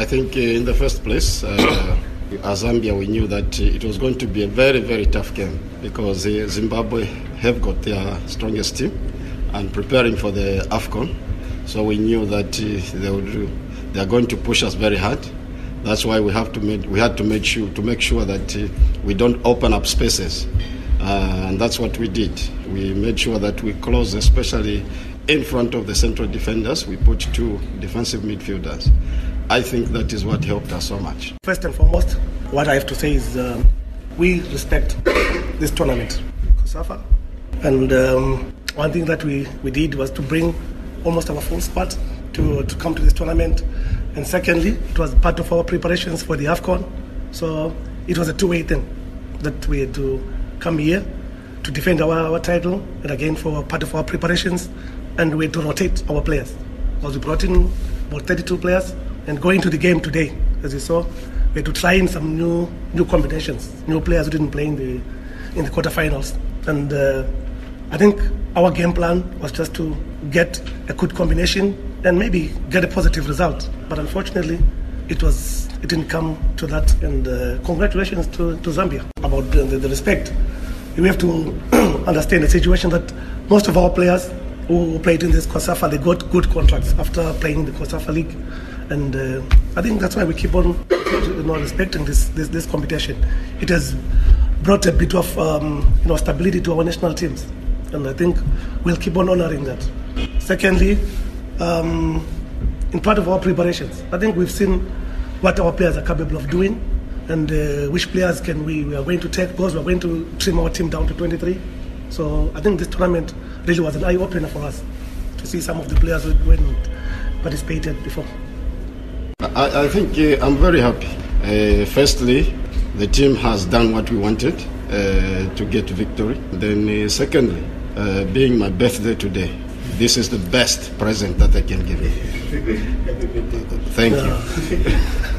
I think uh, in the first place, uh, as Zambia, we knew that it was going to be a very, very tough game because uh, Zimbabwe have got their strongest team and preparing for the AFCON. So we knew that they would they are going to push us very hard. That's why we have to make, we had to make sure to make sure that we don't open up spaces, uh, and that's what we did. We made sure that we close, especially in front of the central defenders. We put two defensive midfielders. I think that is what helped us so much. First and foremost, what I have to say is um, we respect this tournament, COSAFA, and um, one thing that we, we did was to bring almost our full squad to, to come to this tournament. And secondly, it was part of our preparations for the AFCON. So it was a two way thing that we had to come here to defend our, our title and again for part of our preparations. And we had to rotate our players because we brought in about 32 players. And going to the game today, as you saw, we had to try in some new new combinations, new players who didn't play in the in the quarterfinals. And uh, I think our game plan was just to get a good combination and maybe get a positive result. But unfortunately, it was it didn't come to that. And uh, congratulations to, to Zambia about the, the, respect. We have to understand the situation that most of our players who played in this COSAFA, they got good contracts after playing the COSAFA League. And uh, I think that's why we keep on you know, respecting this, this, this competition. It has brought a bit of um, you know, stability to our national teams. And I think we'll keep on honoring that. Secondly, um, in part of our preparations, I think we've seen what our players are capable of doing and uh, which players can we, we are going to take because we're going to trim our team down to 23. So I think this tournament really was an eye opener for us to see some of the players who hadn't participated before. I, I think uh, I'm very happy. Uh, firstly, the team has done what we wanted uh, to get victory. Then, uh, secondly, uh, being my birthday today, this is the best present that I can give you. Thank you.